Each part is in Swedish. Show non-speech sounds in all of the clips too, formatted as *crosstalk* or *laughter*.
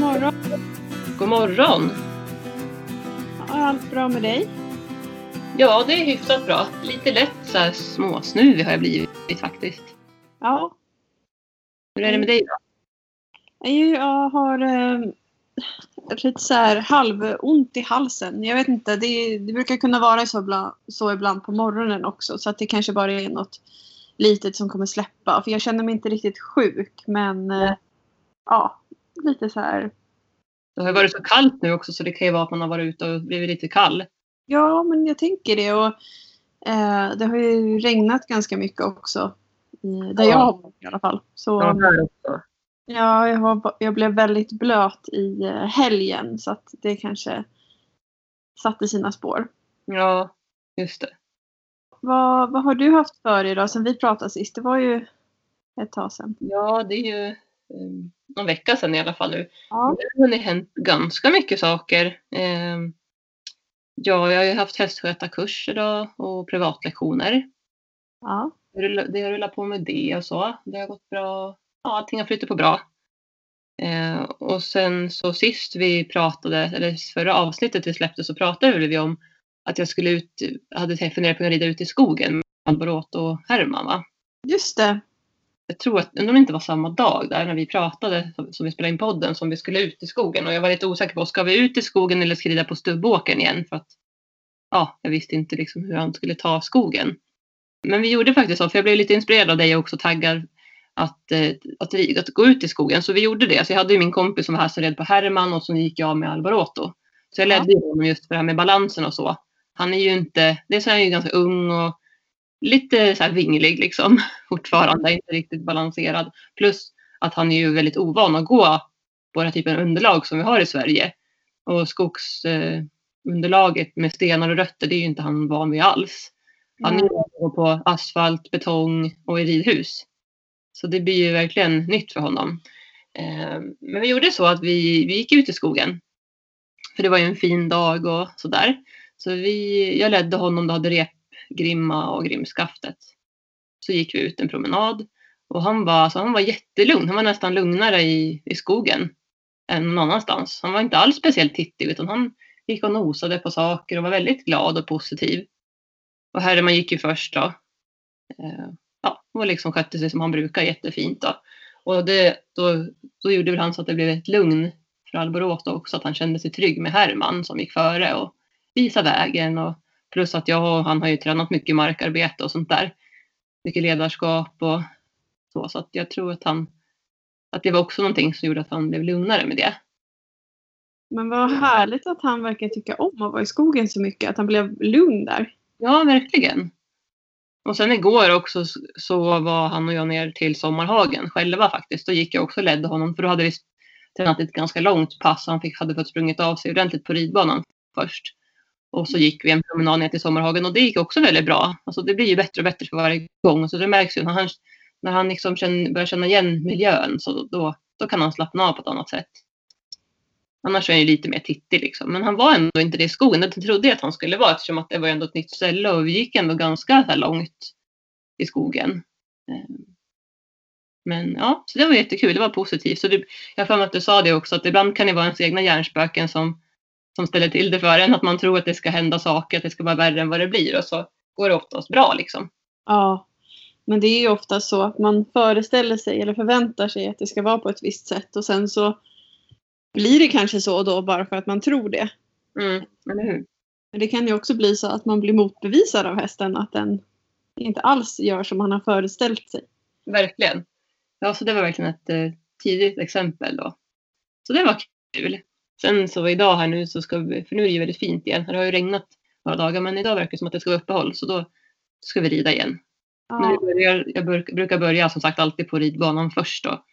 God morgon. God morgon! Är allt bra med dig? Ja, det är hyfsat bra. Lite lätt så här småsnuvig har jag blivit faktiskt. Ja. Hur är det med dig då? Jag har eh, lite så här halvont i halsen. Jag vet inte, det, det brukar kunna vara så, bla, så ibland på morgonen också. Så att det kanske bara är något litet som kommer släppa. För jag känner mig inte riktigt sjuk. Men eh, ja, lite så här. Det har varit så kallt nu också så det kan ju vara att man har varit ute och blivit lite kall. Ja, men jag tänker det. Och, eh, det har ju regnat ganska mycket också. I, där Ja. jag har varit i alla fall. Så, här också. Ja, jag, var, jag blev väldigt blöt i eh, helgen så att det kanske satte sina spår. Ja, just det. Vad, vad har du haft för dig då sen vi pratade sist? Det var ju ett tag sedan. Ja, det är ju någon vecka sedan i alla fall nu. Ja. Det har hänt ganska mycket saker. Ehm, ja, jag har ju haft hästskötarkurs idag och privatlektioner. ja. Det har rullat på med det och så. Det har gått bra. Ja, allting har flyttat på bra. Eh, och sen så sist vi pratade, eller förra avsnittet vi släppte så pratade vi om att jag skulle ut, hade tänkt- funderat på att rida ut i skogen med Alborot och Herman va? Just det. Jag tror att, undrar om det inte var samma dag där när vi pratade, som- vi spelade in podden, som vi skulle ut i skogen. Och jag var lite osäker på, ska vi ut i skogen eller ska vi rida på stubbåkern igen? För att, ja, jag visste inte liksom hur han skulle ta skogen. Men vi gjorde faktiskt så, för jag blev lite inspirerad av dig och också taggad att, eh, att, ri- att gå ut i skogen. Så vi gjorde det. Så jag hade ju min kompis som var här som red på Herman och så gick jag med Alvaroto. Så jag Ja. ledde ju honom just för det här med balansen och så. Han är ju inte, dels är han ju ganska ung och lite så vinglig liksom *laughs* fortfarande, inte riktigt balanserad. Plus att han är ju väldigt ovan att gå på den här typen av underlag som vi har i Sverige. Och skogsunderlaget eh, med stenar och rötter, det är ju inte han van vid alls. Han är van att gå på asfalt, betong och i ridhus. Så det blir ju verkligen nytt för honom. Eh, Men vi gjorde så att vi, vi gick ut i skogen. För det var ju en fin dag och sådär. Så vi, jag ledde honom, då hade Grimma och grimskaftet. Så gick vi ut en promenad. Och han var, alltså, han var jättelugn. Han var nästan lugnare i, i skogen än någon annanstans. Han var inte alls speciellt tittig utan han gick och nosade på saker och var väldigt glad och positiv. Och Herman gick ju först då. Eh, ja, och liksom skötte sig som han brukar jättefint då. Och det, då, då gjorde väl han så att det blev ett lugn för Alborota också, att han kände sig trygg med Herman som gick före och visade vägen. Och plus att jag och han har ju tränat mycket markarbete och sånt där. Mycket ledarskap och så. Så att jag tror att han, att det var också någonting som gjorde att han blev lugnare med det. Men vad härligt att han verkar tycka om att vara i skogen så mycket. Att han blev lugn där. Ja, verkligen. Och sen igår också så var han och jag ner till Sommarhagen själva faktiskt. Då gick jag också och ledde honom för då hade vi tränat ett ganska långt pass. Han fick, hade fått sprungit av sig ordentligt på ridbanan först. Och så gick vi en promenad ner till Sommarhagen och det gick också väldigt bra. Alltså det blir ju bättre och bättre för varje gång. Så det märks ju när han, när han liksom känner, börjar känna igen miljön så då, då kan han slappna av på ett annat sätt. Annars är han ju lite mer tittig liksom. Men han var ändå inte det i skogen. Det trodde jag att han skulle vara eftersom att det var ändå ett nytt ställe och vi gick ändå ganska så här långt i skogen. Ehm. Men ja, så det var jättekul. Det var positivt. Så det, jag har för mig att du sa det också att ibland kan det vara ens egna hjärnspöken som, som ställer till det för en. Att man tror att det ska hända saker, att det ska vara värre än vad det blir och så går det oftast bra liksom. Ja. Men det är ju ofta så att man föreställer sig eller förväntar sig att det ska vara på ett visst sätt. Och sen så blir det kanske så då bara för att man tror det. Mm, eller hur? Men det kan ju också bli så att man blir motbevisad av hästen. Att den inte alls gör som man har föreställt sig. Verkligen. Ja, så det var verkligen ett eh, tidigt exempel då. Så det var kul. Sen så idag här nu så ska vi, för nu är det ju väldigt fint igen. Det har ju regnat några dagar men idag verkar det som att det ska vara uppehåll så då ska vi rida igen. Ja. börjar, jag brukar börja som sagt alltid på ridbanan först då.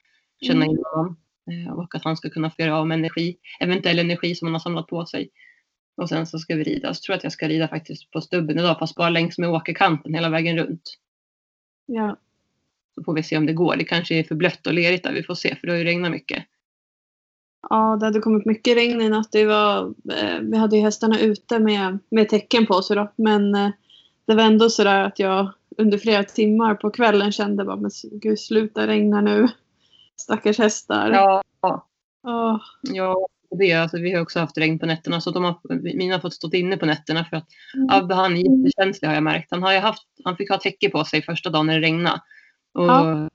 Känna Mm. in honom. Eh, Och att han ska kunna få göra av med energi, eventuell energi som han har samlat på sig. Och sen så ska vi rida. Så tror jag att jag ska rida faktiskt på stubben idag fast bara längs med åkerkanten hela vägen runt. ja. Så får vi se om det går. Det kanske är för blött och lerigt där. Vi får se för det har ju regnat mycket. Ja, det hade kommit mycket regn i natt. Det var, eh, vi hade ju hästarna ute med, med tecken på sig då. Men eh, det var ändå sådär att jag under flera timmar på kvällen kände bara men gud sluta regna nu. Stackars hästar. Ja, Åh, Ja, det, alltså, vi har också haft regn på nätterna så de har, mina har fått stå inne på nätterna för att Mm. Abbe han är jättekänslig har jag märkt. Han, har ju haft, han fick ha täcke på sig första dagen när det regnade. Och Ja.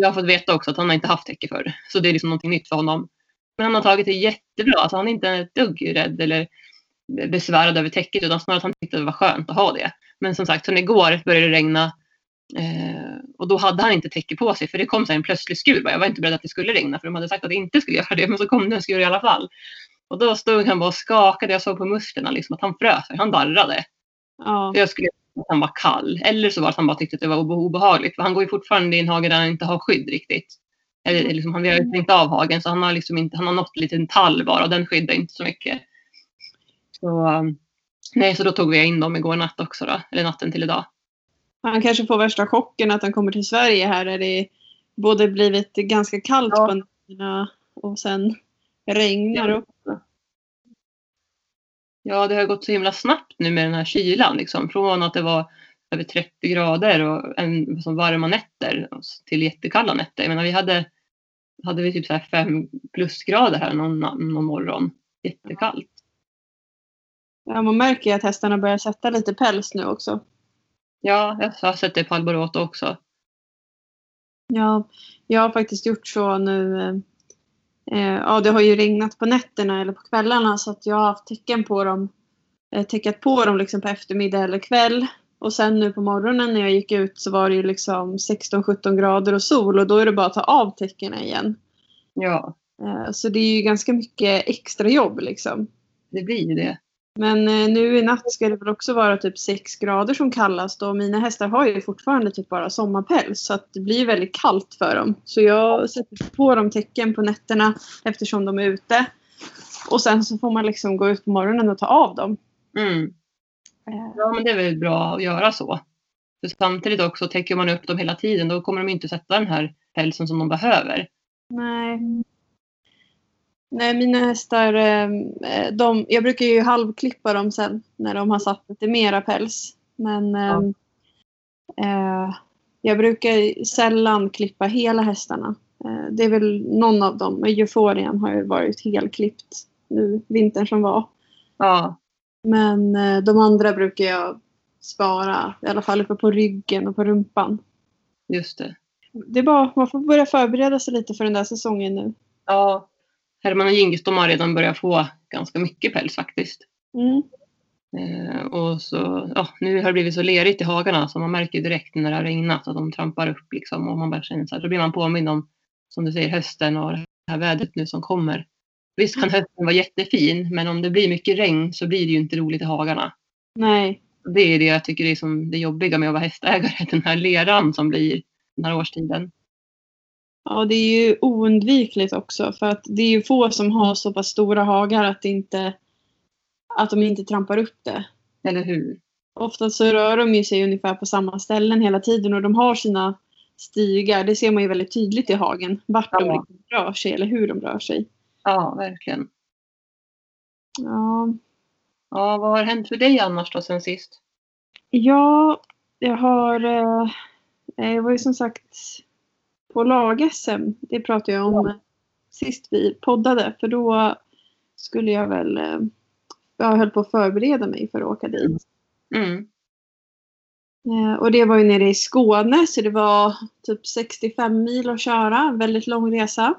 Jag har fått veta också att han har inte haft täcke förr. Så det är liksom någonting nytt för honom. Men han har tagit det jättebra. Alltså, han är inte ett dugg rädd eller besvärad över täcket utan snarare att han tyckte det var skönt att ha det. Men som sagt, sen igår började det regna eh, och då hade han inte täcke på sig för det kom så en plötslig skur. Jag var inte beredd att det skulle regna för de hade sagt att det inte skulle göra det men så kom det en skur i alla fall. Och då stod han bara och skakade. Jag såg på musklerna liksom att han frös. Han darrade. ja. Jag skulle att han var kall. Eller så var det att han bara tyckte att det var obe- obehagligt. För han går ju fortfarande i en hage där han inte har skydd riktigt. Eller liksom, han vi har ju stängt av hagen så han har liksom inte, han har nått en liten tall bara och den skyddar inte så mycket. Så, um, nej, så då tog vi in dem igår natt också då. Eller natten till idag. Han kanske får värsta chocken att han kommer till Sverige här där det både blivit ganska kallt Ja. på nätterna och sen regnar Ja. upp. Ja, det har gått så himla snabbt nu med den här kylan. Liksom. Från att det var över 30 grader och en, som varma nätter till jättekalla nätter. Jag menar, vi hade, hade vi typ så här fem plusgrader här någon, någon morgon. Jättekallt. Ja, man märker ju att hästarna börjar sätta lite päls nu också. Ja, jag har sett det på Alborato också. Ja, jag har faktiskt gjort så nu. Eh, ja, det har ju regnat på nätterna eller på kvällarna så att jag har haft tecken på dem. Eh, täckat på dem liksom på eftermiddag eller kväll. Och sen nu på morgonen när jag gick ut så var det ju liksom 16-17 grader och sol och då är det bara att ta av täckena igen. Ja, Eh, så det är ju ganska mycket extra jobb liksom. det blir ju det. Men eh, nu i natt ska det väl också vara typ 6 grader som kallast och mina hästar har ju fortfarande typ bara sommarpäls så att det blir väldigt kallt för dem. Så jag sätter på dem tecken på nätterna eftersom de är ute. Och sen så får man liksom gå ut på morgonen och ta av dem. Mm. Eh, Ja, men det är väl bra att göra så. För samtidigt också, täcker man upp dem hela tiden då kommer de inte sätta den här pälsen som de behöver. Nej. Nej, mina hästar, eh, de, jag brukar ju halvklippa dem sen när de har satt lite mera päls. Men Ja. eh, jag brukar sällan klippa hela hästarna. Eh, det är väl någon av dem. Euforian har ju varit helklippt nu vintern som var. Ja, Men eh, de andra brukar jag spara, i alla fall uppe på ryggen och på rumpan. just det. Det är bara, man får börja förbereda sig lite för den där säsongen nu. Ja, Herman och Gingis de har redan börjat få ganska mycket päls faktiskt. Mm. Eh, och så, ja, nu har det blivit så lerigt i hagarna så man märker direkt när det har regnat att de trampar upp liksom och man bara känner så här, då blir man påmind om, som du säger, hösten och det här vädret nu som kommer. Visst kan hösten vara jättefin men om det blir mycket regn så blir det ju inte roligt i hagarna. Nej, Det är det jag tycker är som det jobbiga med att vara hästägare, *laughs* den här leran som blir den här årstiden. Ja, det är ju oundvikligt också för att det är ju få som har så pass stora hagar att, inte, att de inte trampar upp det. Eller hur? Ofta så rör de ju sig ungefär på samma ställen hela tiden och de har sina stigar. Det ser man ju väldigt tydligt i hagen. Vart de Ja. liksom rör sig eller hur de rör sig. Ja, verkligen. Ja, Ja, vad har hänt för dig annars då sen sist? ja jag har... Eh, jag var ju som sagt på lag-SM. Det pratade jag om Ja. eh, sist vi poddade. För då skulle jag väl... Eh, jag höll på att förbereda mig för att åka dit. Mm. Eh, och det var ju nere i Skåne så det var typ 65 mil att köra. Väldigt lång resa.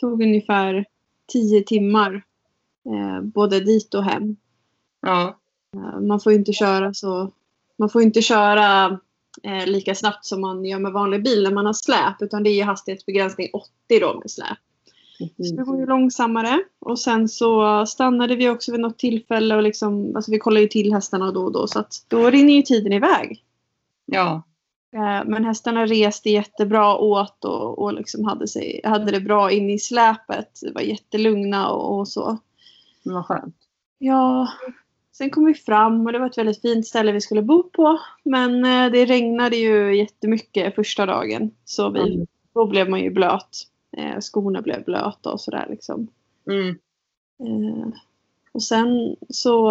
Tog ungefär 10 timmar. Eh, både dit och hem. Ja, Eh, man får inte köra så. Man får inte köra eh, lika snabbt som man gör med vanlig bil när man har släp. Utan det är ju hastighetsbegränsning 80 då med släp. Så det går ju långsammare. Och sen så stannade vi också vid något tillfälle och liksom, alltså vi kollar ju till hästarna då och då. Så att då rinner ju tiden iväg. ja, Men hästarna reste jättebra åt och, och liksom hade, sig, hade det bra in i släpet. Var jättelugna och, och så. det var skönt. Ja, sen kom vi fram och det var ett väldigt fint ställe vi skulle bo på. Men eh, det regnade ju jättemycket första dagen. Så vi, Mm. då blev man ju blöt. Eh, Skorna blev blöta och sådär liksom. Mm. Eh, och sen så,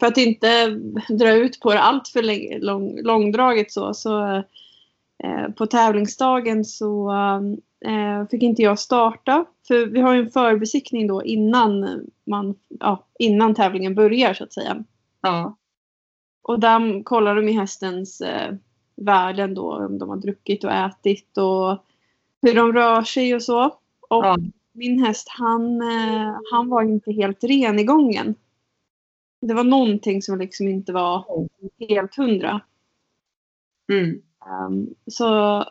för att inte dra ut på det allt för lång, lång, långdraget så, så eh, på tävlingsdagen så eh, fick inte jag starta. För vi har ju en förbesiktning då innan, man, ja, innan tävlingen börjar så att säga. Ja. Och där kollar de i hästens eh, värden då, om de har druckit och ätit och hur de rör sig och så. Och Ja. min häst han, eh, han var inte helt ren i gången. Det var någonting som liksom inte var helt hundra. Mm. Ehm, så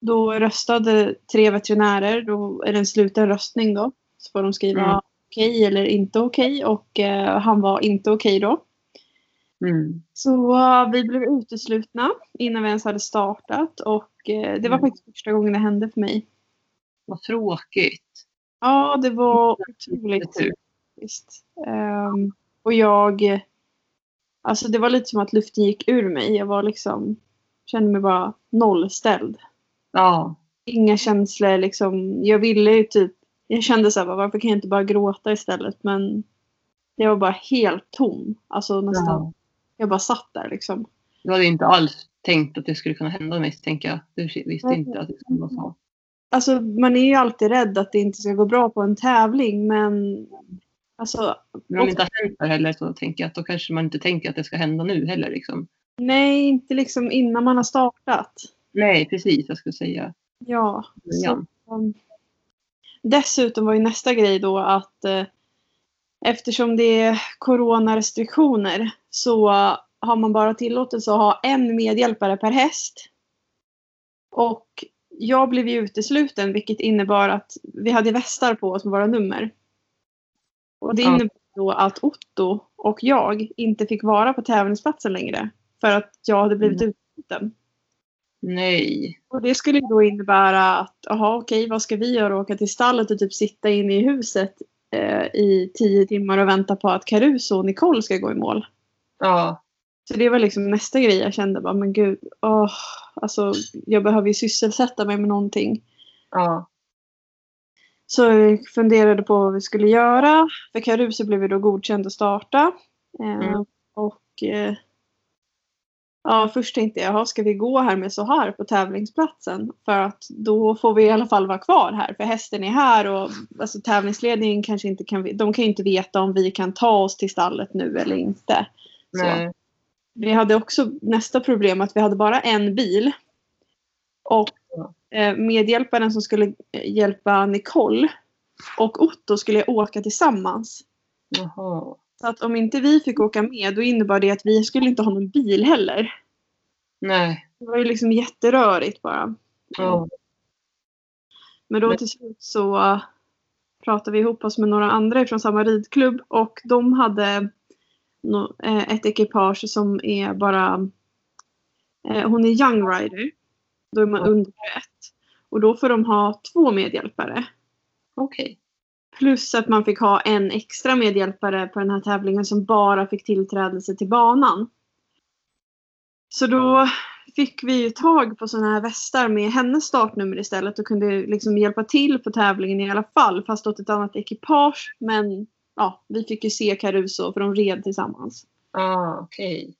då röstade tre veterinärer. Då är det en sluten röstning då. Så får de skriva Mm. okej eller inte okej. Och eh, han var inte okej då. Mm. Så eh, vi blev uteslutna innan vi ens hade startat. Och eh, det var Mm. faktiskt första gången det hände för mig. Vad tråkigt. Ja, det var otroligt Jättetur. Och jag... Alltså det var lite som att luften gick ur mig. Jag var liksom... Kände mig bara nollställd. Ja. Inga känslor liksom. Jag ville ju typ... Jag kände så här, varför kan jag inte bara gråta istället? Men jag var bara helt tom. Alltså nästan. ja. Jag bara satt där liksom. Du hade inte alls tänkt att det skulle kunna hända mig, tänker jag. Du visste inte att det skulle vara så. Alltså man är ju alltid rädd att det inte ska gå bra på en tävling. Men alltså om det inte har hänt där heller så tänker jag att då kanske man inte tänker att det ska hända nu heller. Liksom. nej, inte liksom innan man har startat. Nej, precis. Jag skulle säga. Ja. Så, um, dessutom var ju nästa grej då att eh, eftersom det är coronarestriktioner så har man bara tillåtelse att ha en medhjälpare per häst. Och jag blev ju utesluten vilket innebar att vi hade västar på oss med våra nummer. Och det innebar då att Otto och jag inte fick vara på tävlingsplatsen längre. För att jag hade blivit Mm. utesluten. Nej. Och det skulle då innebära att, jaha okej, vad ska vi göra? Åka till stallet och typ sitta inne i huset eh, i tio timmar och vänta på att Caruso och Nicole ska gå i mål. Ja. Så det var liksom nästa grej jag kände bara, men gud, åh, alltså jag behöver ju sysselsätta mig med någonting. Ja. Så jag funderade på vad vi skulle göra. För Caruso blev ju då godkänd att starta. Eh, Mm. Och eh, ja, först tänkte jag, ska vi gå här med så här på tävlingsplatsen? För att då får vi i alla fall vara kvar här. För hästen är här och alltså, tävlingsledningen kanske inte kan, de kan ju inte veta om vi kan ta oss till stallet nu eller inte. Vi hade också nästa problem att vi hade bara en bil. Och eh, medhjälparen som skulle eh, hjälpa Nicole och Otto skulle åka tillsammans. Jaha. Så att om inte vi fick åka med då innebar det att vi skulle inte ha någon bil heller. Nej. Det var ju liksom jätterörigt bara. Ja. Men då till slut så uh, pratade vi ihop oss med några andra från samma ridklubb och de hade eh, ett ekipage som är bara eh, hon är young rider. Då är man under 21. Och då får de ha två medhjälpare. Okej. Plus att man fick ha en extra medhjälpare på den här tävlingen som bara fick tillträdelse till banan. Så då fick vi ju tag på sådana här västar med hennes startnummer istället och kunde liksom hjälpa till på tävlingen i alla fall fast åt ett annat ekipage. Men ja, vi fick ju se Caruso för de red tillsammans. Ah, okej.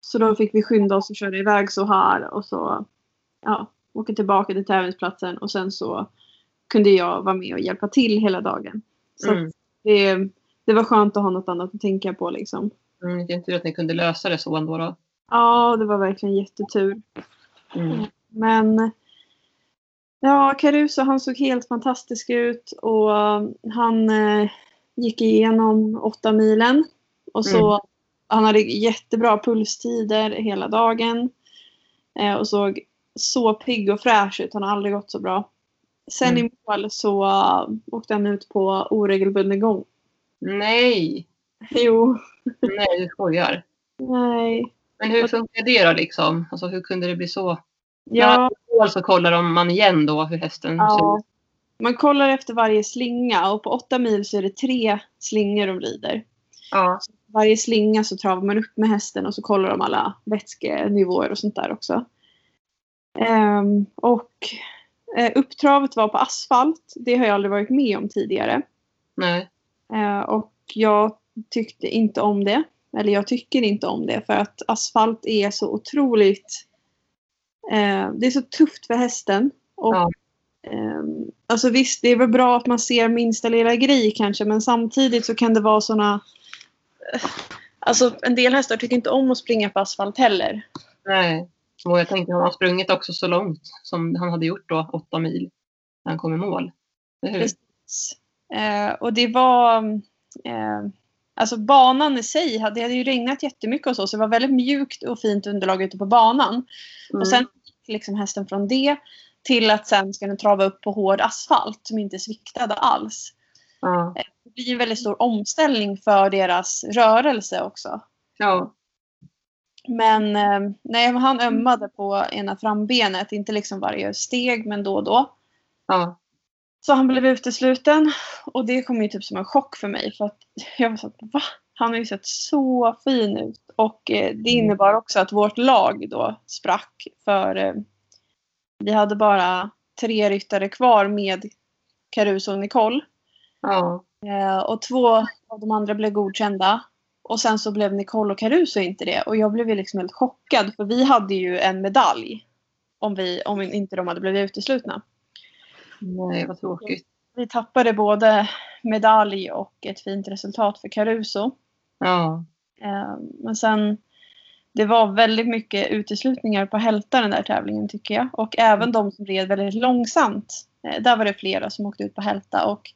Så då fick vi skynda oss och köra iväg så här och så ja, åka tillbaka till tävlingsplatsen och sen så kunde jag vara med och hjälpa till hela dagen. Så Mm. det, det var skönt att ha något annat att tänka på liksom. Mm, det är inte att ni kunde lösa det så ändå då. Ja, det var verkligen jättetur. Mm. Men ja, Caruso han såg helt fantastisk ut och han eh, gick igenom åtta milen. Och så Mm. han hade jättebra pulstider hela dagen. Eh, och såg så pigg och fräsch ut. Han har aldrig gått så bra. Sen Mm. i mål så uh, åkte han ut på oregelbunden gång. Nej. *laughs* Jo, Nej, du skojar. nej. Men hur funkar det då liksom? Alltså hur kunde det bli så? Ja, Ja. Så kollar man igen då hur hästen ser Ja. ut. Man kollar efter varje slinga och på åtta mil så är det tre slingor de rider. Ja. Varje slinga så travar man upp med hästen och så kollar de alla vätskenivåer och sånt där också. Ehm, och eh, upptravet var på asfalt. Det har jag aldrig varit med om tidigare. Nej. Eh, och jag tyckte inte om det. Eller jag tycker inte om det för att asfalt är så otroligt Eh, det är så tufft för hästen. Och, Ja. eh, alltså visst, det är väl bra att man ser minsta lilla grej kanske men samtidigt så kan det vara såna... Alltså en del hästar tycker inte om att springa på asfalt heller. Nej. Och jag tänkte han har sprungit också så långt som han hade gjort då, åtta mil, när han kom i mål. Precis. Eh, och det var... Eh, alltså banan i sig, hade- det hade ju regnat jättemycket och så, så det var väldigt mjukt och fint underlag ute på banan. Mm. Och sen gick liksom hästen från det till att sen ska den trava upp på hård asfalt som inte sviktade alls. Ja. Det blir en väldigt stor omställning för deras rörelse också. Ja. Men eh, nej, han ömmade på ena frambenet, inte liksom varje steg men då och då. Ja. Så han blev utesluten och det kom ju typ som en chock för mig för att jag var så att va? Han har ju sett så fin ut och eh, det innebar också att vårt lag då sprack för eh, vi hade bara tre ryttare kvar med Caruso och Nicole Ja. och två av de andra blev godkända och sen så blev Nicole och Caruso inte det och jag blev ju liksom helt chockad för vi hade ju en medalj om, vi, om inte de hade blivit uteslutna. Nej, vad tråkigt. Vi tappade både medalj och ett fint resultat för Caruso. Ja. Eh, Men sen, det var väldigt mycket uteslutningar på hälta den där tävlingen tycker jag. Och även de som red väldigt långsamt. eh, Där var det flera som åkte ut på hälta. Och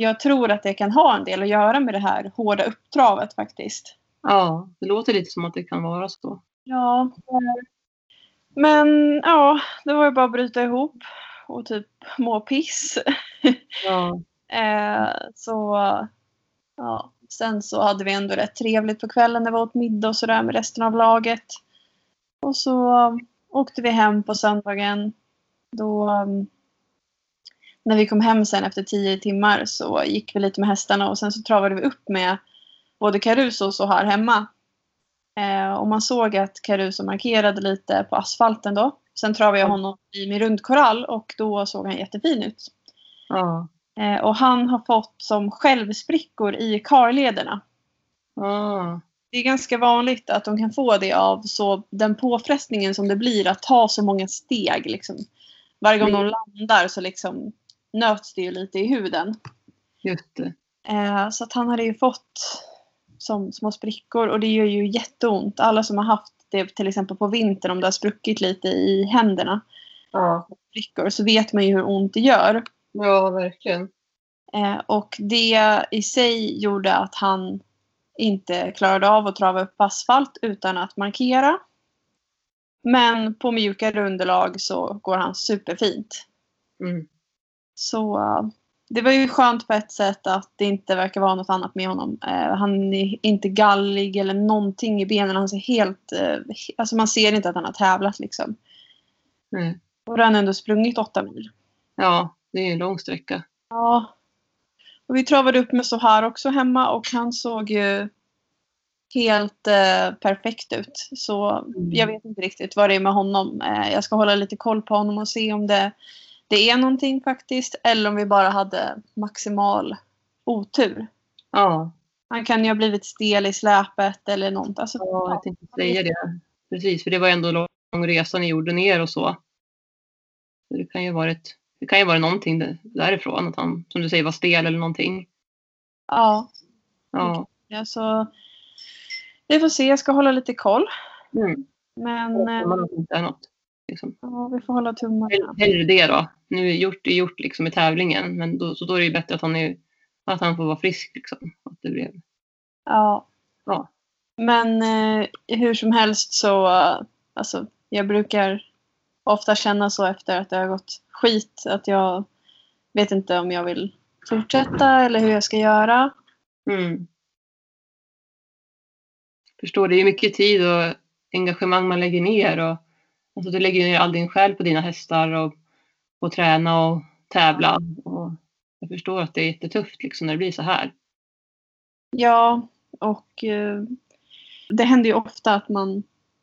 jag tror att det kan ha en del att göra med det här hårda upptravet faktiskt. Ja, det låter lite som att det kan vara så. Ja. eh, Men ja, det var ju bara att bryta ihop och typ må piss. *laughs* Ja. Eh, så ja, sen så hade vi ändå rätt trevligt på kvällen när vi åt middag och sådär med resten av laget. Och så åkte vi hem på söndagen. Då um, när vi kom hem sen efter tio timmar så gick vi lite med hästarna och sen så travade vi upp med både Caruso och här hemma. Eh, och man såg att Caruso markerade lite på asfalten då. Sen travade jag honom i min rundkorall och då såg han jättefin ut. Ja. Eh, och han har fått som självsprickor i karlederna. Ja. Det är ganska vanligt att de kan få det av så den påfrestningen som det blir att ta så många steg. Liksom. Varje gång de landar så liksom nöts det ju lite i huden. Just det. Eh, så att han hade ju fått som små sprickor och det gör ju jätteont. Alla som har haft det till exempel på vintern om det har spruckit lite i händerna. Ja. Sprickor, så vet man ju hur ont det gör. Ja, verkligen. Eh, och det i sig gjorde att han inte klarade av att trava upp asfalt utan att markera. Men på mjukare underlag så går han superfint. Mm. Så eh, det var ju skönt på ett sätt att det inte verkar vara något annat med honom. Eh, han är inte gallig eller någonting i benen. Han ser helt... Eh, alltså man ser inte att han har tävlat liksom. Nej. Och då har han ändå sprungit åtta mil. Ja, det är en lång sträcka. Ja. Och vi travade upp med så här också hemma och han såg ju helt eh, perfekt ut. Så Mm. jag vet inte riktigt vad det är med honom. Eh, jag ska hålla lite koll på honom och se om det, det är någonting faktiskt. Eller om vi bara hade maximal otur. Ja, Han kan ju ha blivit stel i släpet eller något. Alltså, ja jag tänkte säga det. Precis, för det var ändå lång resa ni gjorde ner och så. Så det kan ju varit det kan ju vara någonting där- därifrån, att han som du säger var stel eller någonting. ja. Ja. ja, så vi får se. Jag ska hålla lite koll. Mm. Men eh, Man inte är något. Liksom. ja, vi får hålla tummarna. Hell- Hellre det då. Nu är gjort är gjort liksom i tävlingen, men då, så då är det ju bättre att han, är, att han får vara frisk. Liksom. Att det blev. Ja. Ja. Men eh, hur som helst så, alltså, jag brukar ofta känna så efter att det har gått skit att jag vet inte om jag vill fortsätta eller hur jag ska göra. Mm. Förstår, det är mycket tid och engagemang man lägger ner. Och, alltså, du lägger ju all din själ på dina hästar och, och träna och tävla. Och jag förstår att det är jättetufft liksom, när det blir så här. Ja, och eh, det händer ju ofta att man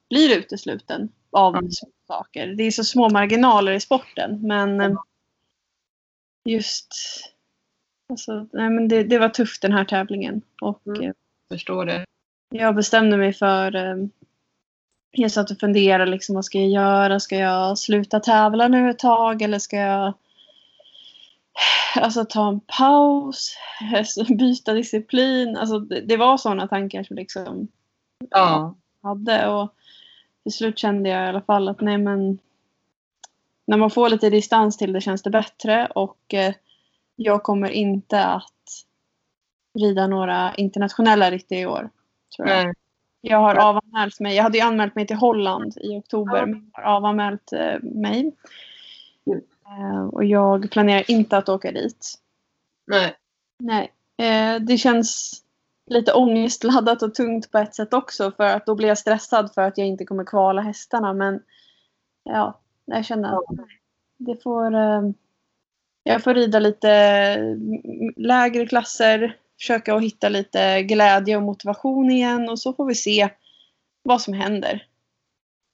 blir utesluten av Mm. saker. Det är så små marginaler i sporten men eh, just alltså, nej, men det, det var tufft den här tävlingen. Och Mm. eh, Förstår det. Jag bestämde mig för eh, jag satt och funderade liksom, vad ska jag göra? Ska jag sluta tävla nu ett tag eller ska jag alltså, ta en paus? *laughs* Byta disciplin? Alltså, det, det var sådana tankar som liksom Ja. hade. Och till slut kände jag i alla fall att nej men när man får lite distans till det känns det bättre och eh, jag kommer inte att rida några internationella ritt i år. Tror jag. Nej. Jag har avanmält mig. Jag hade ju anmält mig till Holland i oktober men jag har avanmält eh, mig. Mm. Eh, och jag planerar inte att åka dit. Nej. Nej, eh, det känns lite ångestladdat och tungt på ett sätt också för att då blir jag stressad för att jag inte kommer kvala hästarna men ja, jag känner att det får jag får rida lite mm, lägre klasser, försöka att hitta lite glädje och motivation igen och så får vi se vad som händer.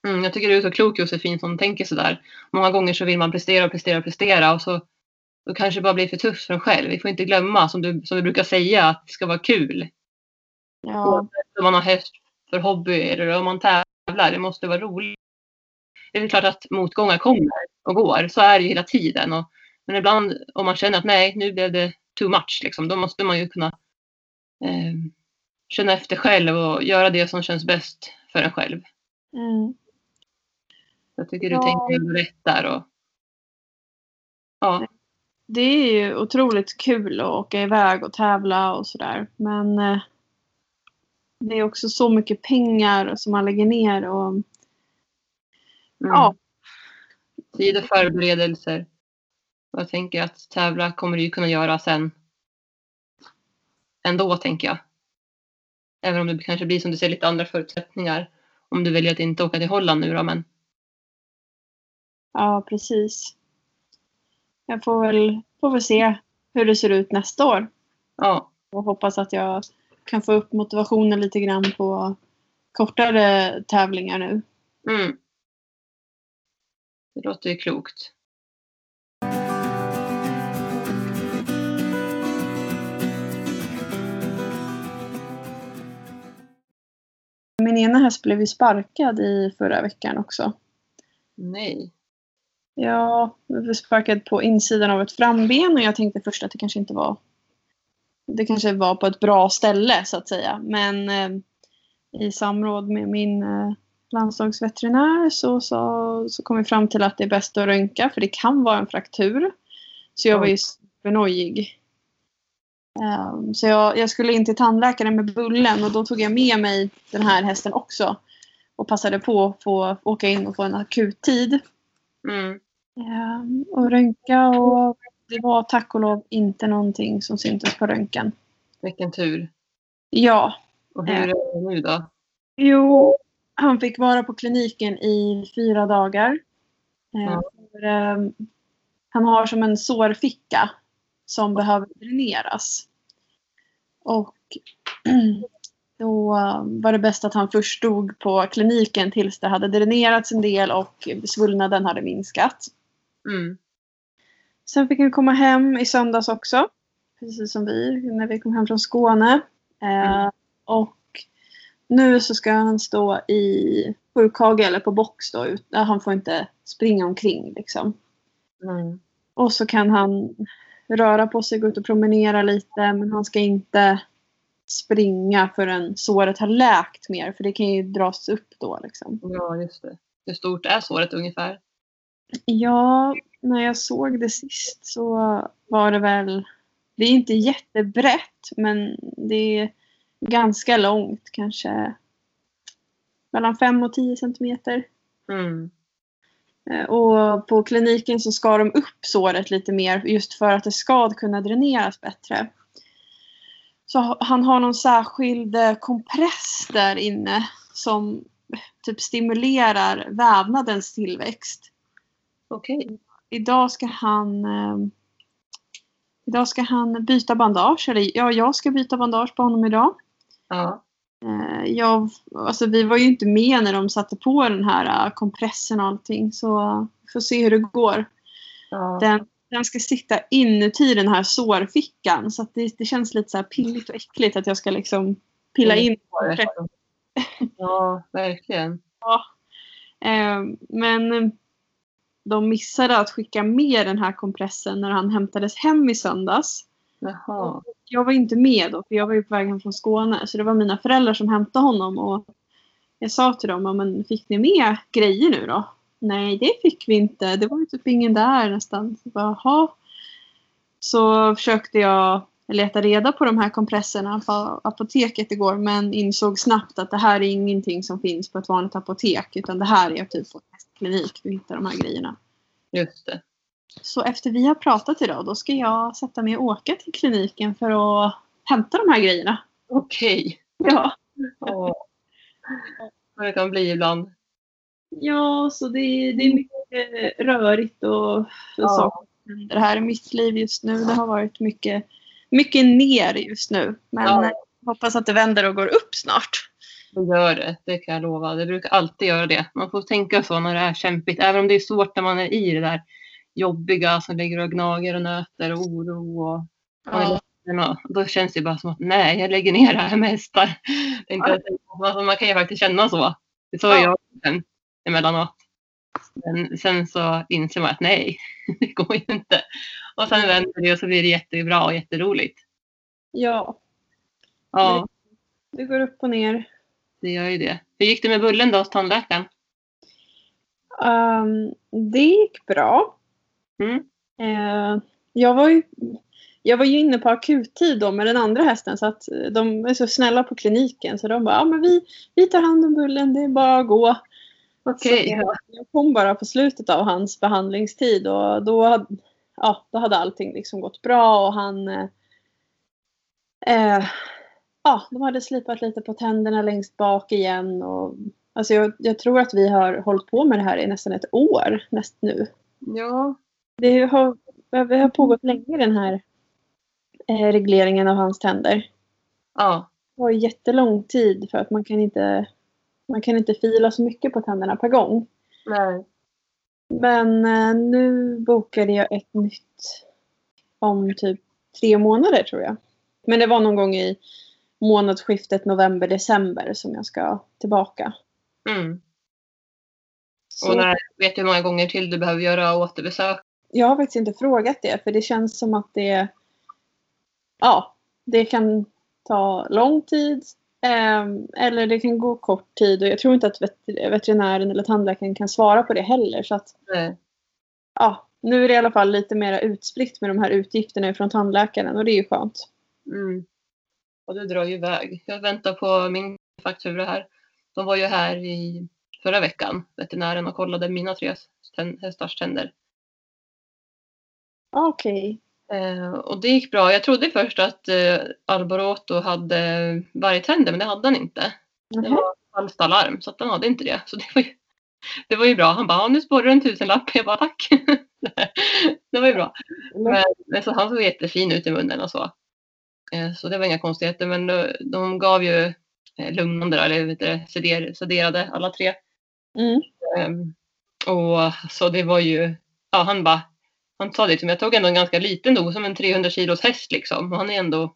Mm, jag tycker du är så klok Josefin som tänker sådär. Många gånger så vill man prestera och prestera och prestera och så då kanske det bara blir för tufft för en själv. Vi får inte glömma som, du, som vi brukar säga att det ska vara kul. Ja, Om man har häst för hobby eller om man tävlar. Det måste vara roligt. Det är klart att motgångar kommer och går. Så är det ju hela tiden. Och, men ibland om man känner att nej, nu blev det too much. Liksom, då måste man ju kunna eh, känna efter själv och göra det som känns bäst för en själv. mm. Jag tycker du Ja. tänker rätt där. Och, ja, det är ju otroligt kul att åka iväg och tävla och sådär. Men eh, det är också så mycket pengar som man lägger ner. Och, mm. ja, Tid och förberedelser. Jag tänker att tävla kommer du ju kunna göra sen. Ändå tänker jag. Även om det kanske blir som du säger lite andra förutsättningar. Om du väljer att inte åka till Holland nu då. Men ja, precis. Jag får väl, får väl se hur det ser ut nästa år. ja, Och hoppas att jag kan få upp motivationen lite grann på kortare tävlingar nu. mm. Det låter ju klokt. Min ena häst blev ju sparkad i förra veckan också. Nej. Ja, jag blev sparkad på insidan av ett framben och jag tänkte först att det kanske inte var det kanske var på ett bra ställe så att säga. Men eh, i samråd med min eh, landslagsveterinär så, så, så kom vi fram till att det är bäst att röntga för det kan vara en fraktur. Så jag var ju supernojig. Um, så jag, jag skulle in till tandläkaren med bullen och då tog jag med mig den här hästen också. Och passade på att få åka in och få en akuttid. Mm. Ehm, och röntga och det var tack och lov inte någonting som syntes på röntgen. Vilken tur. Ja, Och hur är det nu då? jo, han fick vara på kliniken i fyra dagar. Ehm, Ja. för, ehm, han har som en sårficka som behöver dräneras. Och *clears throat* då var det bäst att han först stod på kliniken tills det hade dränerats en del och svullnaden hade minskat. Mm. Sen fick han komma hem i söndags också. Precis som vi när vi kom hem från Skåne. Eh, Mm. och nu så ska han stå i sjukhage eller på box då. Han får inte springa omkring liksom. Mm. Och så kan han röra på sig, gå ut och promenera lite. Men han ska inte springa förrän såret har läkt mer. För det kan ju dras upp då liksom. Ja, just det. Hur stort är såret ungefär? Ja, när jag såg det sist så var det väl... Det är inte jättebrett men det är ganska långt. Kanske mellan 5 och 10 centimeter. Mm. Eh, Och på kliniken så skar de upp såret lite mer just för att det ska kunna dräneras bättre. Så ha- han har någon särskild eh, kompress där inne som typ stimulerar vävnadens tillväxt. Okej. idag ska han eh, Idag ska han byta bandage. Eller ja, jag ska byta bandage på honom idag. Ja. Eh, jag, alltså, vi var ju inte med när de satte på den här eh, kompressen och allting. Så vi får se hur det går. ja. Den, den ska sitta inuti den här sårfickan. Så det, det känns lite så pilligt och äckligt att jag ska liksom pilla in *laughs* Ja, verkligen. Ja. Eh, men de missade att skicka med den här kompressen när han hämtades hem i söndags. Jaha. Jag var inte med då, för jag var ju på väg hem från Skåne. Så det var mina föräldrar som hämtade honom. Och jag sa till dem, "Ja, men fick ni med grejer nu då? Nej, det fick vi inte. Det var ju typ ingen där nästan. Så, bara, Jaha. så försökte jag leta reda på de här kompresserna på apoteket igår. Men insåg snabbt att det här är ingenting som finns på ett vanligt apotek. Utan det här är typ på en hästklinik vi hittar de här grejerna. Just det. Så efter vi har pratat idag då ska jag sätta mig och åka till kliniken för att hämta de här grejerna. Okej. Ja. Åh. Vad det kan bli ibland. Ja, så det, det är mycket rörigt och Ja. saker händer här i mitt liv just nu. Det har varit mycket, mycket ner just nu. Men Ja. hoppas att det vänder och går upp snart. Det gör det, det kan jag lova. Det brukar alltid göra det. Man får tänka så när det är kämpigt. Även om det är svårt när man är i det där jobbiga som ligger och gnager och nöter och oro. Och Ja. och då känns det bara som att nej, jag lägger ner det här med hästar. Inte alltså, man kan ju faktiskt känna så. Det så Ja. jag sen, emellanåt. Men sen så inser man att nej, *laughs* det går ju inte. Och sen vänder det och så blir det jättebra och jätteroligt. ja, Ja, det går upp och ner. det gör ju det. Hur gick det med bullen då hos tandläkaren? Ehm, det gick bra. Mm. Eh, jag, var ju, jag var ju inne på akuttid då med den andra hästen så att eh, de är så snälla på kliniken så de bara ja, men vi, vi tar hand om Bullen, det är bara att gå. Okej. Så jag, kom bara på slutet av hans behandlingstid och då, ja, då hade allting liksom gått bra och han eh, eh, Ja, de hade slipat lite på tänderna längst bak igen och alltså jag, jag tror att vi har hållit på med det här i nästan ett år näst nu. Ja, Det har, det har pågått länge den här eh, regleringen av hans tänder. ja, Det var jättelång tid för att man kan inte man kan inte fila så mycket på tänderna per gång. nej. Men eh, nu bokade jag ett nytt om typ tre månader tror jag. Men det var någon gång i månadsskiftet november-december som jag ska tillbaka. Mm. Och när, vet du hur många gånger till du behöver göra återbesök? Jag har faktiskt inte frågat det för det känns som att det ja, det kan ta lång tid ehm, eller det kan gå kort tid och jag tror inte att vet, veterinären eller tandläkaren kan svara på det heller så att ja, nu är det i alla fall lite mer utspritt med de här utgifterna från tandläkaren och det är ju skönt. Mm. Och det drar ju iväg. Jag väntar på min faktura här. De var ju här i förra veckan, veterinären, och kollade mina tre hästars tänder. Ah, Okej. Eh, och det gick bra. Jag trodde först att eh, Alboroto hade vargtänder, men det hade han inte. Det Nähä. var falskt alarm, så att han hade inte det. Så det var ju, det var ju bra. Han bara, "Ja, nu spårar en tusenlapp. Jag bara, tack. *laughs* det var ju bra. Men, men så han såg jättefin ut i munnen och så. Eh, Så det var inga konstigheter. Men de gav ju lugnande, då, eller vet du, det, seder, sederade alla tre. Mm. Ehm, och så det var ju, ja han bara, han sa det till mig, jag tog ändå en ganska liten dos, som en 300 kilos häst liksom. Och han är ändå,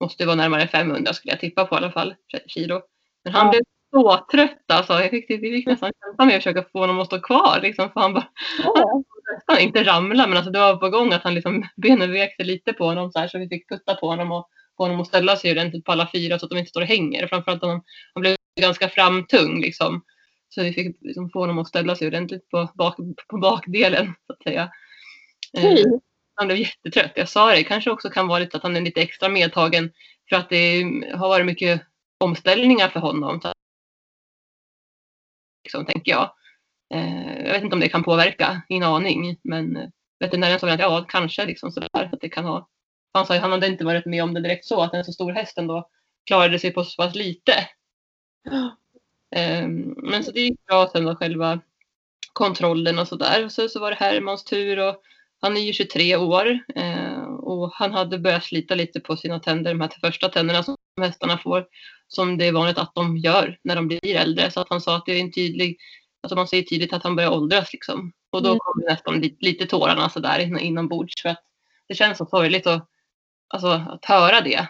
måste vara närmare 500 skulle jag tippa på i alla fall, kilo. Men han Ja. blev så trött alltså. Jag fick, vi fick nästan kämpa med att försöka få honom att stå kvar liksom. För han bara, Ja. nästan inte ramla men alltså det var på gång att han liksom *laughs* benen vek sig lite på honom så här så vi fick putta på honom och få honom att ställa sig ordentligt på alla fyra så att de inte står och hänger. Framförallt han, han blev ganska framtung liksom. Så vi fick liksom få honom att ställa sig ordentligt på, bak, på bakdelen så att säga. Eh, Okej. han blev jättetrött. Jag sa det, kanske också kan vara lite att han är lite extra medtagen för att det har varit mycket omställningar för honom. Så, liksom, tänker jag. Eh, jag vet inte om det kan påverka, ingen aning. Men eh, veterinären sa att ja, kanske liksom sådär. Att det kan ha. Han sa att han hade inte varit med om det direkt så att en så stor häst ändå klarade sig på så pass lite. Eh, men så det gick bra sen då själva kontrollen och sådär. Och så, så var det Hermans tur och han är ju 23 år eh, och han hade börjat slita lite på sina tänder, de här första tänderna som hästarna får, som det är vanligt att de gör när de blir äldre. Så att han sa att det är en tydlig, alltså man ser tydligt att han börjar åldras liksom. Och då Mm. kommer nästan lite, lite tårarna sådär in, inombords för att det känns så sorgligt att, alltså, att höra det.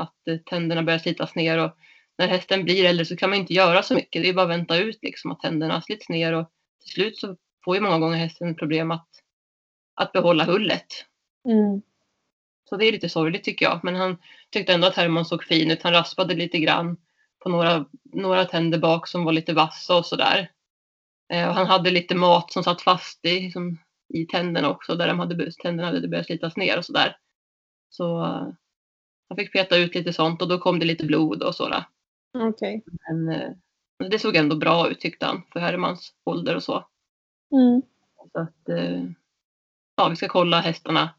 Att eh, tänderna börjar slitas ner och när hästen blir äldre så kan man inte göra så mycket. Det är bara att vänta ut liksom att tänderna slits ner och till slut så får ju många gånger hästen problem att, att behålla hullet. Mm. Så det är lite sorgligt tycker jag. Men han tyckte ändå att Herman såg fin ut. Han raspade lite grann på några, några tänder bak som var lite vassa och sådär. Eh, och han hade lite mat som satt fast i, som, i tänderna också, där de hade, tänderna hade börjat slitas ner och sådär. Så uh, han fick peta ut lite sånt och då kom det lite blod och sådär. Okej. Men uh, det såg ändå bra ut tyckte han för Hermans ålder och så. Mm. Så att uh, ja, vi ska kolla hästarna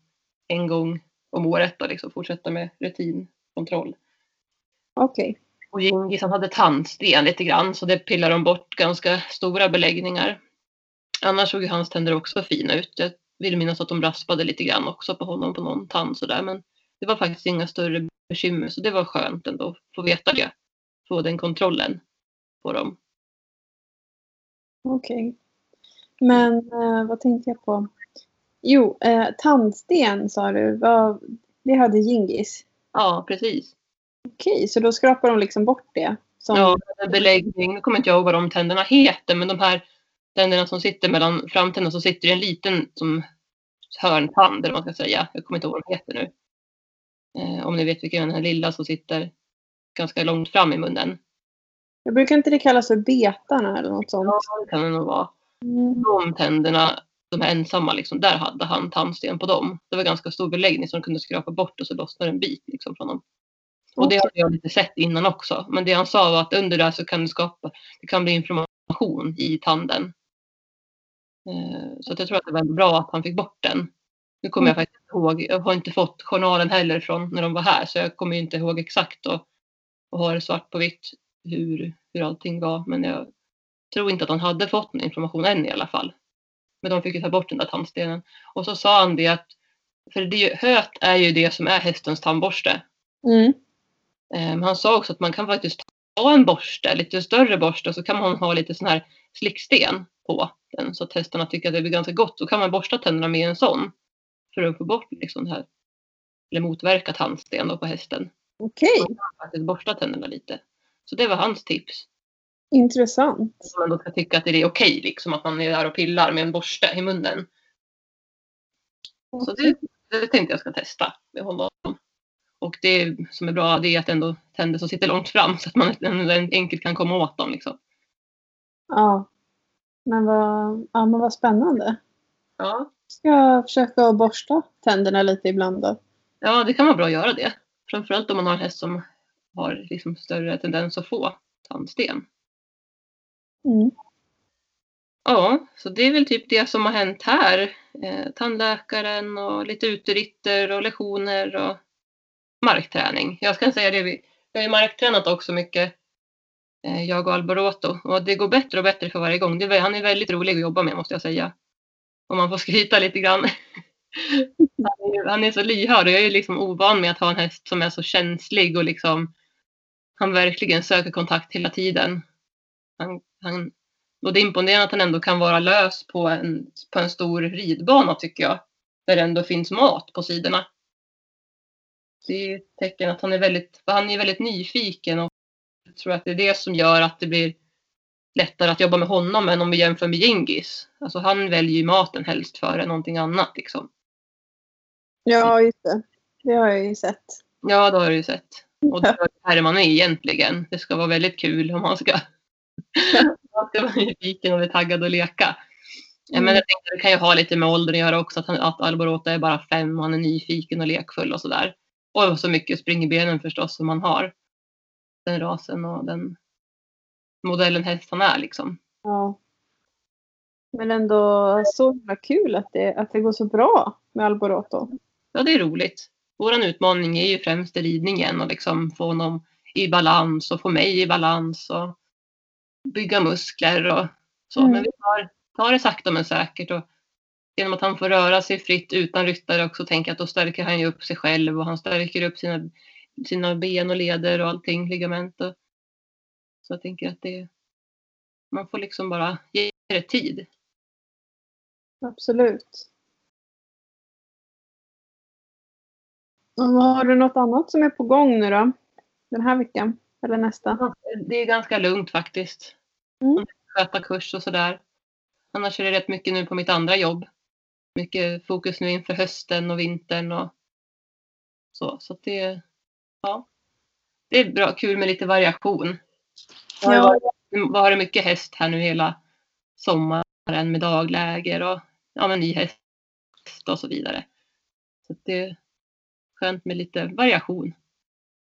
en gång om året och liksom fortsätta med rutinkontroll. Okej. Och Gingis han hade tandsten lite grann så det pillar de bort ganska stora beläggningar. Annars såg ju hans tänder också fina ut. Jag vill minnas att de raspade lite grann också på honom på någon tand sådär men det var faktiskt inga större bekymmer så det var skönt ändå att få veta det. Få den kontrollen på dem. Okej. Men eh, vad tänkte jag på? Jo, eh, tandsten sa du. Vad, det hade Gingis. Ja, precis. Okej, så då skrapar de liksom bort det? Som... Ja, beläggning. Nu kommer inte jag ihåg vad de tänderna heter men de här tänderna som sitter mellan framtänderna så sitter det en liten som hörntand eller vad man ska säga. Jag kommer inte ihåg vad de heter nu. Eh, om ni vet vilken den här lilla som sitter ganska långt fram i munnen. Jag brukar inte det kallas för betarna eller något sånt? Ja, det kan det nog vara. Mm. De tänderna, de här ensamma, liksom, där hade han tandsten på dem. Det var ganska stor beläggning som de kunde skrapa bort och så lossnade en bit liksom, från dem. Och det har jag lite sett innan också. Men det han sa var att under det så kan det skapa, det kan bli inflammation i tanden. Eh, Så att jag tror att det var bra att han fick bort den. Nu kommer jag faktiskt inte ihåg, jag har inte fått journalen heller från när de var här så jag kommer inte ihåg exakt och, och har svart på vitt hur, hur allting var. Men jag tror inte att han hade fått någon information än i alla fall. Men de fick ju ta bort den där tandstenen. Och så sa han det att, för det höt är ju det som är hästens tandborste. Mm. Eh, Han sa också att man kan faktiskt ta en borste, lite större borste och så kan man ha lite sån här slicksten på den så att hästarna tycker att det blir ganska gott. Då kan man borsta tänderna med en sån för att få bort liksom det här, eller motverka tandsten då på hästen. Okej, kan faktiskt borsta tänderna lite. Så det var hans tips. Intressant. Om man då ska tycka att det är okej liksom att man är där och pillar med en borste i munnen. Så det, det tänkte jag ska testa med honom. Och det som är bra det är att ändå tänder som sitter långt fram så att man ändå enkelt kan komma åt dem. Liksom. Ja. Men vad, ja, men vad spännande. Ja. Ska jag försöka borsta tänderna lite ibland då? ja, det kan vara bra att göra det. Framförallt om man har en häst som har liksom större tendens att få tandsten. Mm. Ja, så det är väl typ det som har hänt här. Eh, tandläkaren och lite uteritter och lektioner och markträning. Jag ska säga det, vi vi har ju marktränat också mycket, eh, jag och Alboroto. Och det går bättre och bättre för varje gång. Det han är väldigt rolig att jobba med måste jag säga. Om man får skryta lite grann. *laughs* han, är, han är så lyhörd och jag är liksom ovan med att ha en häst som är så känslig och liksom han verkligen söker kontakt hela tiden. Han, han, och det är imponerande att han ändå kan vara lös på en, på en stor ridbana tycker jag. Där det ändå finns mat på sidorna. Det är ett tecken att han är väldigt, han är väldigt nyfiken och jag tror att det är det som gör att det blir lättare att jobba med honom än om vi jämför med Gingis. Alltså han väljer ju maten helst före någonting annat liksom. Ja, just det. Det har jag ju sett. Ja, det har du ju sett. Och det är här man är egentligen. Det ska vara väldigt kul om man ska, *laughs* man ska vara nyfiken och bli taggad och leka. Ja, men jag tänkte det kan ju ha lite med åldern att göra också. Att, han, att Alborota är bara fem och han är nyfiken och lekfull och sådär. Och så mycket spring i benen förstås som man har. Den rasen och den modellen häst han är liksom. Ja. Men ändå så himla kul att det, att det går så bra med Alboroto. Ja, det är roligt. Vår utmaning är ju främst ridningen och liksom få honom i balans och få mig i balans och bygga muskler och så. Mm. Men vi tar, tar det sakta men säkert och genom att han får röra sig fritt utan ryttare också tänker jag att då stärker han ju upp sig själv och han stärker upp sina, sina ben och leder och allting, ligament. Och, så jag tänker att det man får liksom bara ge det tid. Absolut. Och har du något annat som är på gång nu då? Den här veckan? Eller nästa? Det är ganska lugnt faktiskt. Mm. Sköta kurs och sådär. Annars är det rätt mycket nu på mitt andra jobb. Mycket fokus nu inför hösten och vintern och så. Så det, ja. Det är bra, kul med lite variation. Jag har varit, varit mycket häst här nu hela sommaren med dagläger och ja, men ny häst och så vidare. Så det är skönt med lite variation.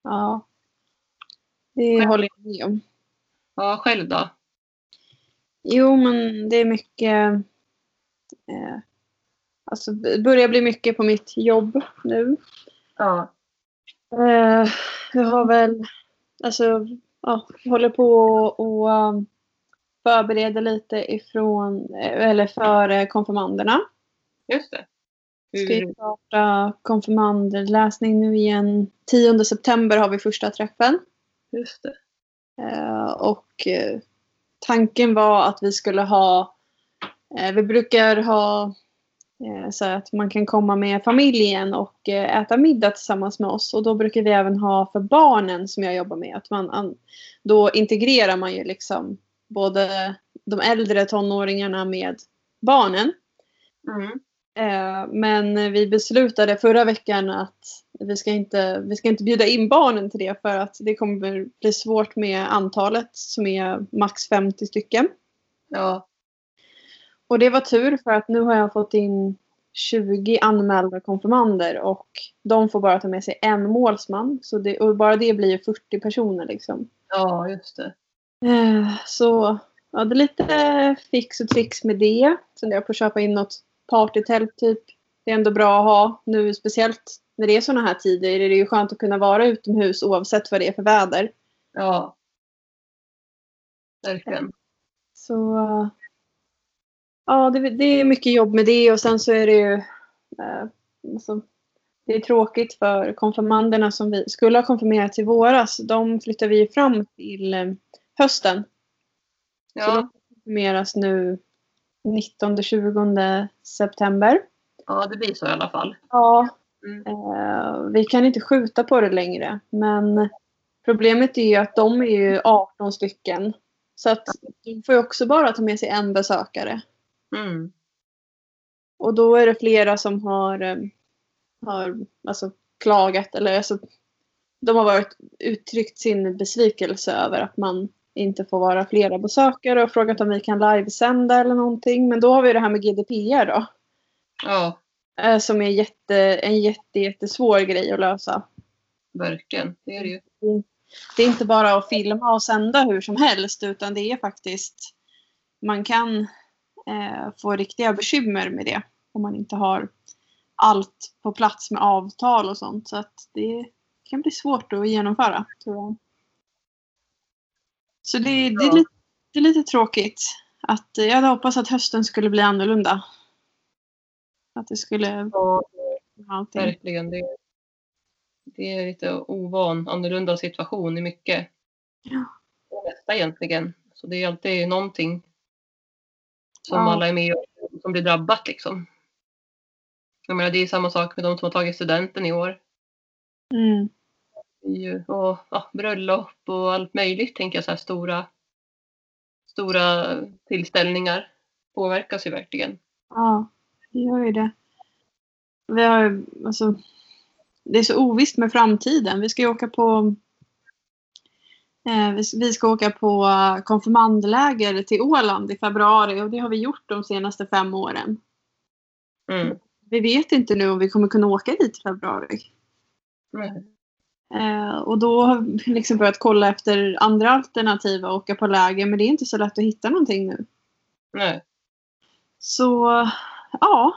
Ja. Det håller jag med om. Ja, själv då? Jo, men det är mycket... Eh, alltså, det börjar bli mycket på mitt jobb nu. Ja. Eh, jag har väl... Alltså, ja, jag håller på och um, förbereda lite ifrån... Eller för konfirmanderna. Just det. Ska Hur, ju starta konfirmandläsning nu igen. 10 september har vi första träffen. Just det. Eh, och eh, tanken var att vi skulle ha, eh, vi brukar ha eh, så att man kan komma med familjen och eh, äta middag tillsammans med oss. Och då brukar vi även ha för barnen som jag jobbar med. Att man, an, då integrerar man ju liksom både de äldre tonåringarna med barnen. Mm. Eh, Men vi beslutade förra veckan att vi ska, inte, vi ska inte bjuda in barnen till det för att det kommer bli svårt med antalet som är max 50 stycken. Ja. Och det var tur för att nu har jag fått in 20 anmälda konfirmander och de får bara ta med sig en målsman. Så det, och bara det blir 40 personer liksom. ja, just det. Eh, Så ja, det är lite fix och tricks med det. Funderar på att köpa in något partytält typ. Det är ändå bra att ha nu, speciellt när det är sådana här tider. är Det ju skönt att kunna vara utomhus oavsett vad det är för väder. Ja. Verkligen. Så ja, det, det är mycket jobb med det och sen så är det ju eh, alltså, det är tråkigt för konfirmanderna som vi skulle ha konfirmerat i våras. De flyttar vi fram till eh, hösten. Så Ja. de konfirmeras nu 19-20 september. ja, det blir så i alla fall. Ja, Mm. eh, vi kan inte skjuta på det längre. Men problemet är ju att de är ju 18 stycken. Så att de får ju också bara ta med sig en besökare. Mm. Och då är det flera som har, eh, har alltså, klagat eller alltså, de har varit, uttryckt sin besvikelse över att man inte får vara flera besökare och frågat om vi kan livesända eller någonting. Men då har vi det här med GDPR då. Ja, Som är jätte, en jätte, jättesvår grej att lösa. verkligen. Det är det ju. Det är inte bara att filma och sända hur som helst utan det är faktiskt man kan eh, få riktiga bekymmer med det om man inte har allt på plats med avtal och sånt. Så att det kan bli svårt att genomföra tror jag. Så det, det, är, lite, det är lite tråkigt. Att, eh, jag hade hoppats att hösten skulle bli annorlunda. Att det skulle Ja, allting. verkligen. Det, det är lite ovan, annorlunda situation i mycket. Ja. Det mesta egentligen. Så det är alltid någonting som Ja. alla är med om som blir drabbat liksom. Jag menar, det är samma sak med de som har tagit studenten i år. Mm. Och, ja, bröllop och allt möjligt, tänker jag, så här stora, stora tillställningar påverkas ju verkligen. Ja, det gör ju det. Vi har, alltså, det är så ovisst med framtiden. Vi ska ju åka på eh, vi, ska åka på konfirmandläger till Åland i februari och det har vi gjort de senaste fem åren. Mm. Vi vet inte nu om vi kommer kunna åka dit i februari. Eh, och då har vi liksom börjat kolla efter andra alternativ att åka på läger men det är inte så lätt att hitta någonting nu. Nej. Så ja,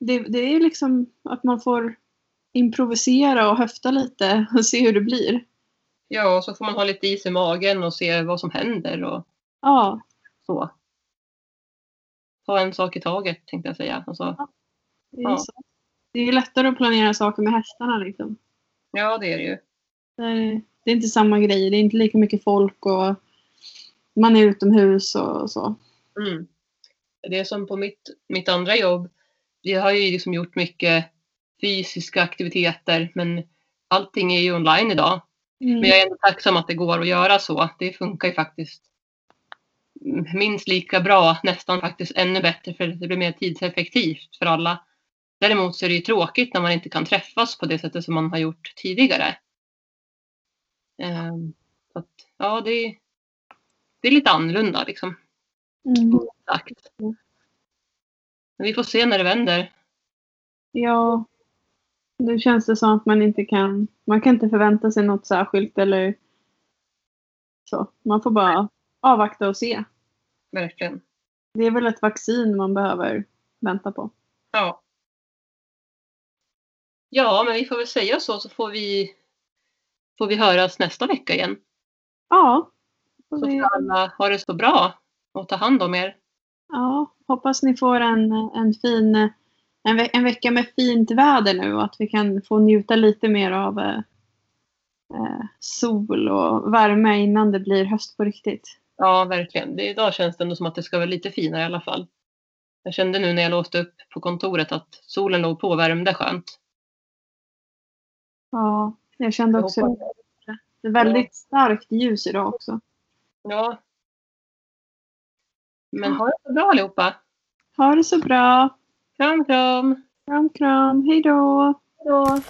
det, det är liksom att man får improvisera och höfta lite och se hur det blir. Ja, och så får man ha lite is i magen och se vad som händer och Ja, så. Ta en sak i taget tänkte jag säga. Alltså, det är, Ja. så. Det är lättare att planera saker med hästarna liksom. ja, det är det ju. Det är, det är inte samma grej, det är inte lika mycket folk och man är utomhus och så. Mm. Det är som på mitt, mitt andra jobb. Vi har ju liksom gjort mycket fysiska aktiviteter men allting är ju online idag. Mm. Men jag är ändå tacksam att det går att göra så. Det funkar ju faktiskt minst lika bra, nästan faktiskt ännu bättre för det blir mer tidseffektivt för alla. Däremot så är det ju tråkigt när man inte kan träffas på det sättet som man har gjort tidigare. Ehm, så att, ja, det det är lite annorlunda liksom. Mm. Vi får se när det vänder. Ja. Nu känns det som att man inte kan, man kan inte förvänta sig något särskilt eller så. Man får bara avvakta och se. Verkligen. Det är väl ett vaccin man behöver vänta på. Ja. Ja, men vi får väl säga så så får vi, får vi höras nästa vecka igen. Ja. Så får alla ha det så bra och ta hand om er. Ja, hoppas ni får en, en fin en, ve- en vecka med fint väder nu och att vi kan få njuta lite mer av eh, eh, sol och värme innan det blir höst på riktigt. Ja, verkligen. Det, idag känns det ändå som att det ska vara lite finare i alla fall. Jag kände nu när jag låste upp på kontoret att solen låg på och värmde skönt. Ja, jag kände Jag också hoppas det. Det är väldigt starkt ljus idag också. Ja. Men ha det så bra allihopa. Ha det så bra. Kram, kram. Kram, kram. Hej då. Hej då.